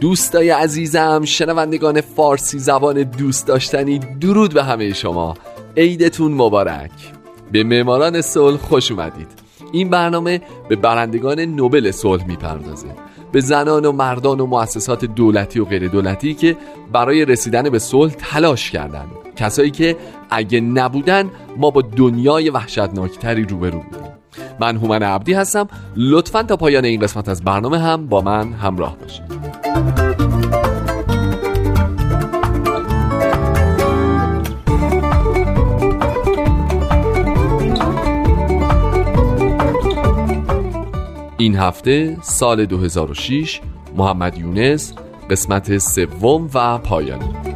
دوستای عزیزم شنوندگان فارسی زبان دوست داشتنی درود به همه شما. عیدتون مبارک. به معماران صلح خوش اومدید. این برنامه به برندگان نوبل صلح می‌پردازه. به زنان و مردان و مؤسسات دولتی و غیر دولتی که برای رسیدن به صلح تلاش کردند. کسایی که اگه نبودن ما با دنیای وحشتناکتری روبرو بودیم. من هومن عبدی هستم. لطفا تا پایان این قسمت از برنامه هم با من همراه باشید. این هفته سال 2006 محمد یونس قسمت سوم و پایانی.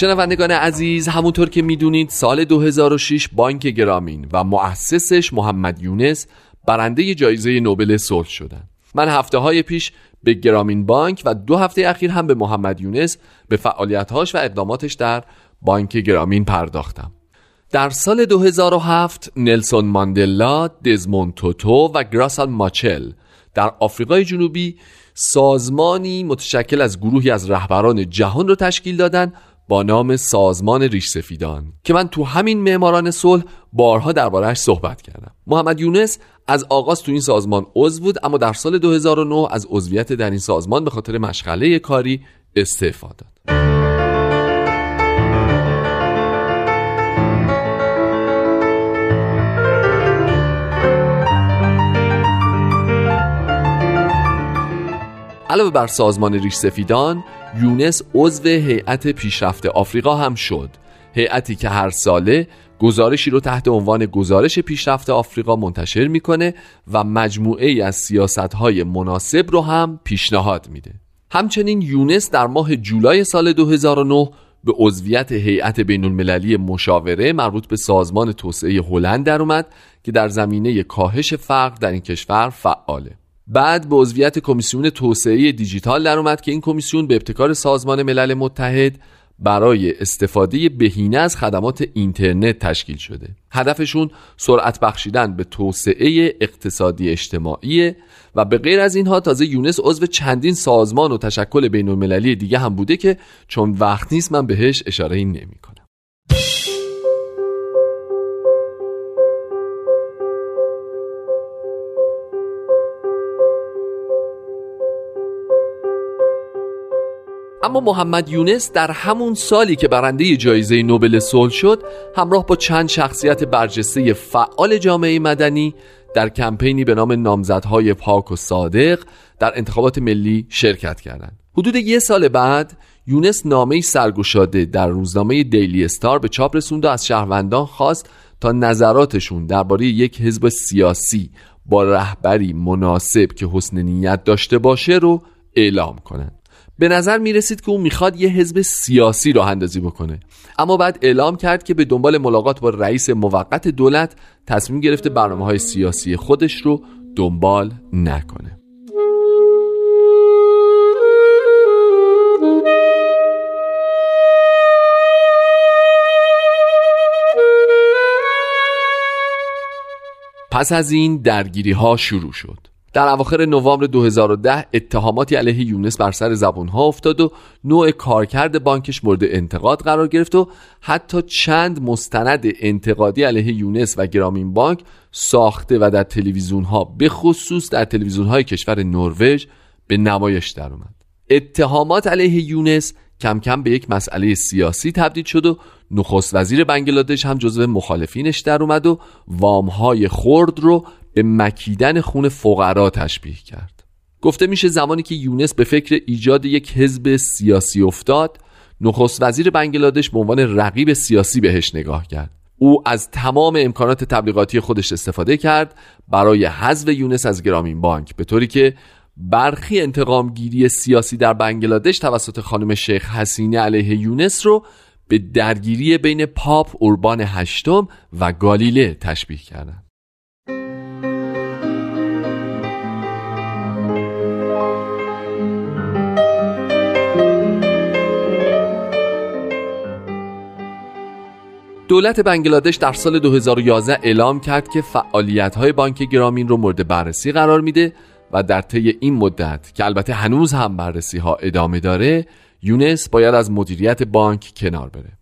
شنوندگان عزیز همونطور که می‌دونید سال 2006 بانک گرامین و مؤسسش محمد یونس برنده جایزه نوبل صلح شدند من هفته های پیش به گرامین بانک و دو هفته اخیر هم به محمد یونس به فعالیتهاش و اقداماتش در بانک گرامین پرداختم. در سال 2007 نلسون ماندلا، دزموند توتو و گراسال ماچل در آفریقای جنوبی سازمانی متشکل از گروهی از رهبران جهان رو تشکیل دادن با نام سازمان ریش سفیدان که من تو همین معماران صلح بارها دربارهش صحبت کردم. محمد یونس از آغاز تو این سازمان عضو بود اما در سال 2009 از عضویت در این سازمان به خاطر مشغله کاری استعفا داد. علاوه بر سازمان ریش سفیدان یونس عضو هیئت پیشرفت آفریقا هم شد. هیئتی که هر ساله گزارشی رو تحت عنوان گزارش پیشرفت آفریقا منتشر می‌کنه و مجموعه ای از سیاست های مناسب رو هم پیشنهاد میده. همچنین یونس در ماه جولای سال 2009 به عضویت هیئت بین المللی مشاوره مربوط به سازمان توسعه هلند در اومد که در زمینه کاهش فقر در این کشور فعاله. بعد به عضویت کمیسیون توسعه دیجیتال در اومد که این کمیسیون به ابتکار سازمان ملل متحد برای استفاده بهینه از خدمات اینترنت تشکیل شده هدفشون سرعت بخشیدن به توسعه اقتصادی اجتماعی و به غیر از اینها تازه یونس عضو چندین سازمان و تشکل بین المللی دیگه هم بوده که چون وقت نیست من بهش اشاره نمی کنم. اما محمد یونس در همون سالی که برنده جایزه نوبل صلح شد همراه با چند شخصیت برجسته فعال جامعه مدنی در کمپینی به نام نامزدهای پاک و صادق در انتخابات ملی شرکت کردند. حدود یه سال بعد یونس نامه سرگشاده در روزنامه دیلی استار به چاپ رسوند و از شهروندان خواست تا نظراتشون درباره یک حزب سیاسی با رهبری مناسب که حسن نیت داشته باشه رو اعلام کنند. به نظر می رسید که او می‌خواد یه حزب سیاسی راه اندازی بکنه. اما بعد اعلام کرد که به دنبال ملاقات با رئیس موقت دولت تصمیم گرفته برنامه های سیاسی خودش رو دنبال نکنه. پس از این درگیری ها شروع شد. در اواخر نوامبر 2010 اتهاماتی علیه یونس بر سر زبونها افتاد و نوع کارکرد بانکش مورد انتقاد قرار گرفت و حتی چند مستند انتقادی علیه یونس و گرامین بانک ساخته و در تلویزیون ها به خصوص در تلویزیون های کشور نروژ به نمایش در اومد اتهامات علیه یونس کم کم به یک مسئله سیاسی تبدیل شد و نخست وزیر بنگلادش هم جزو مخالفینش در اومد و وامهای خرد رو به مکیدن خون فقرا تشبیه کرد. گفته میشه زمانی که یونس به فکر ایجاد یک حزب سیاسی افتاد نخست وزیر بنگلادش به عنوان رقیب سیاسی بهش نگاه کرد. او از تمام امکانات تبلیغاتی خودش استفاده کرد برای حذف یونس از گرامین بانک به طوری که برخی انتقامگیری سیاسی در بنگلادش توسط خانم شیخ حسینه علیه یونس رو به درگیری بین پاپ اوربان هشتم و گالیله تشبیه کردند. دولت بنگلادش در سال 2011 اعلام کرد که های بانک گرامین رو مورد بررسی قرار میده و در طی این مدت که البته هنوز هم بررسی ها ادامه داره یونس باید از مدیریت بانک کنار بره.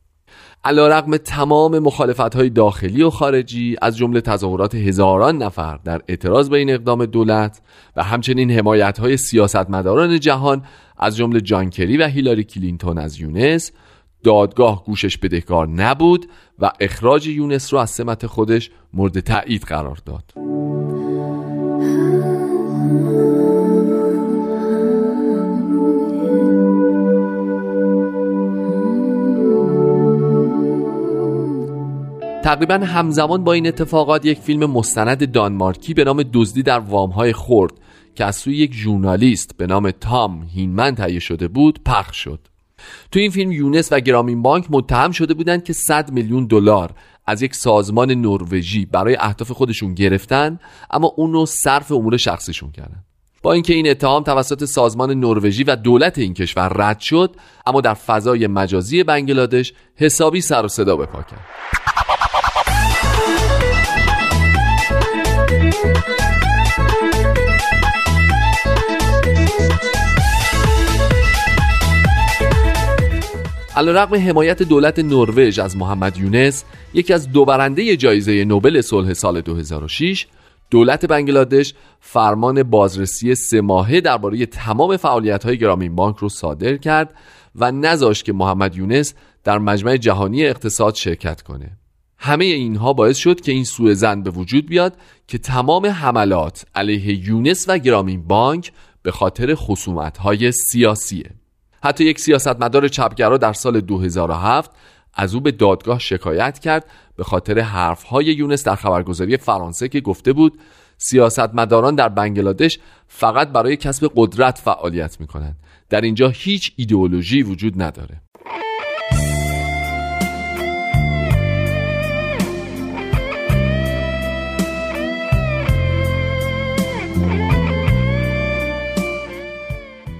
علا رقم تمام مخالفت های داخلی و خارجی از جمله تظاهرات هزاران نفر در اعتراض به این اقدام دولت و همچنین حمایت های سیاستمداران جهان از جمله جانکری و هیلاری کلینتون از یونس دادگاه گوشش بدهکار نبود و اخراج یونس رو از سمت خودش مورد تایید قرار داد. تقریبا همزمان با این اتفاقات یک فیلم مستند دانمارکی به نام دزدی در وامهای خورد که از سوی یک ژورنالیست به نام تام هینمن تهیه شده بود پخش شد. تو این فیلم یونس و گرامین بانک متهم شده بودند که 100 میلیون دلار از یک سازمان نروژی برای اهداف خودشون گرفتن اما اون رو صرف امور شخصیشون کردن. با اینکه این اتهام توسط سازمان نروژی و دولت این کشور رد شد اما در فضای مجازی بنگلادش حسابی سر و صدا به پا کرد. علیرغم حمایت دولت نروژ از محمد یونس یکی از دو برنده جایزه نوبل صلح سال 2006 دولت بنگلادش فرمان بازرسی سه ماهه درباره تمام فعالیت های گرامین بانک رو صادر کرد و نذاشت که محمد یونس در مجمع جهانی اقتصاد شرکت کنه. همه اینها باعث شد که این سوء زن به وجود بیاد که تمام حملات علیه یونس و گرامین بانک به خاطر خصومت های سیاسیه. حتی یک سیاستمدار چپگرا در سال 2007 از او به دادگاه شکایت کرد به خاطر حرفهای یونس در خبرگزاری فرانسه که گفته بود سیاستمداران در بنگلادش فقط برای کسب قدرت فعالیت می کنند در اینجا هیچ ایدئولوژی وجود نداره.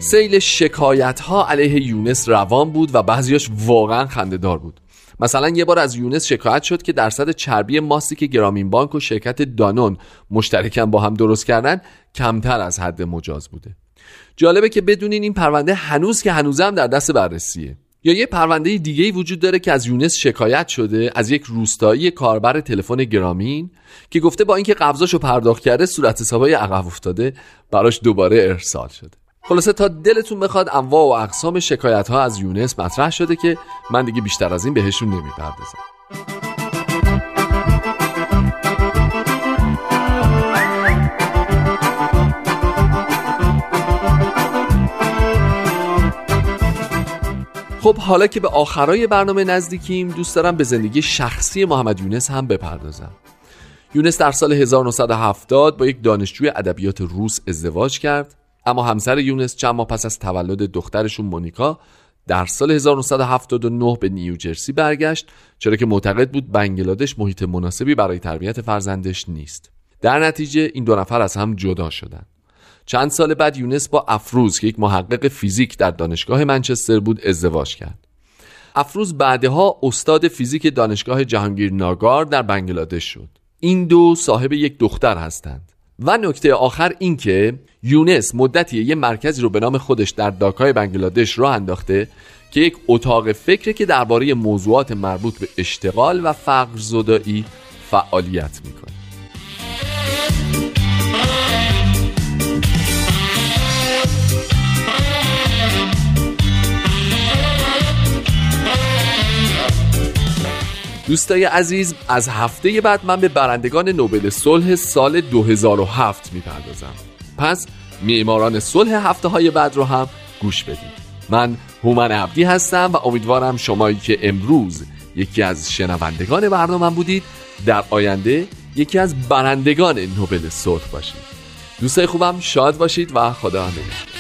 سیل شکایت ها علیه یونس روان بود و بعضیاش واقعا خندهدار بود. مثلا یه بار از یونس شکایت شد که درصد چربی ماستی که گرامین بانک و شرکت دانون مشترکن با هم درست کردن کمتر از حد مجاز بوده. جالبه که بدونین این پرونده هنوز که هنوزم در دست بررسیه. یا یه پرونده دیگه وجود داره که از یونس شکایت شده از یک روستایی کاربر تلفن گرامین که گفته با اینکه قبضاشو پرداخت کرده صورت حسابای عقب افتاده براش دوباره ارسال شده. خلاصه تا دلتون بخواد انواع و اقسام شکایت ها از یونس مطرح شده که من دیگه بیشتر از این بهشون نمی‌پردازم. خب حالا که به آخرای برنامه نزدیکیم دوست دارم به زندگی شخصی محمد یونس هم بپردازم. یونس در سال 1970 با یک دانشجوی ادبیات روس ازدواج کرد. اما همسر یونس چند ماه پس از تولد دخترشون مونیکا در سال 1979 به نیوجرسی برگشت چرا که معتقد بود بنگلادش محیط مناسبی برای تربیت فرزندش نیست. در نتیجه این دو نفر از هم جدا شدند چند سال بعد یونس با افروز که یک محقق فیزیک در دانشگاه منچستر بود ازدواج کرد. افروز بعدها استاد فیزیک دانشگاه جهانگیر ناگار در بنگلادش شد. این دو صاحب یک دختر هستند. و نکته آخر این که یونس مدتی یه مرکزی رو به نام خودش در داکای بنگلادش راه انداخته که یک اتاق فکره که درباره موضوعات مربوط به اشتغال و فقر زدایی فعالیت می‌کنه. دوستای عزیز از هفته بعد من به برندگان نوبل صلح سال 2007 می‌پردازم. پس معماران صلح هفته های بعد رو هم گوش بدید من هومن عبدی هستم و امیدوارم شمایی که امروز یکی از شنوندگان برنامه بودید در آینده یکی از برندگان نوبل صلح باشید. دوستای خوبم شاد باشید و خدا نگهدار.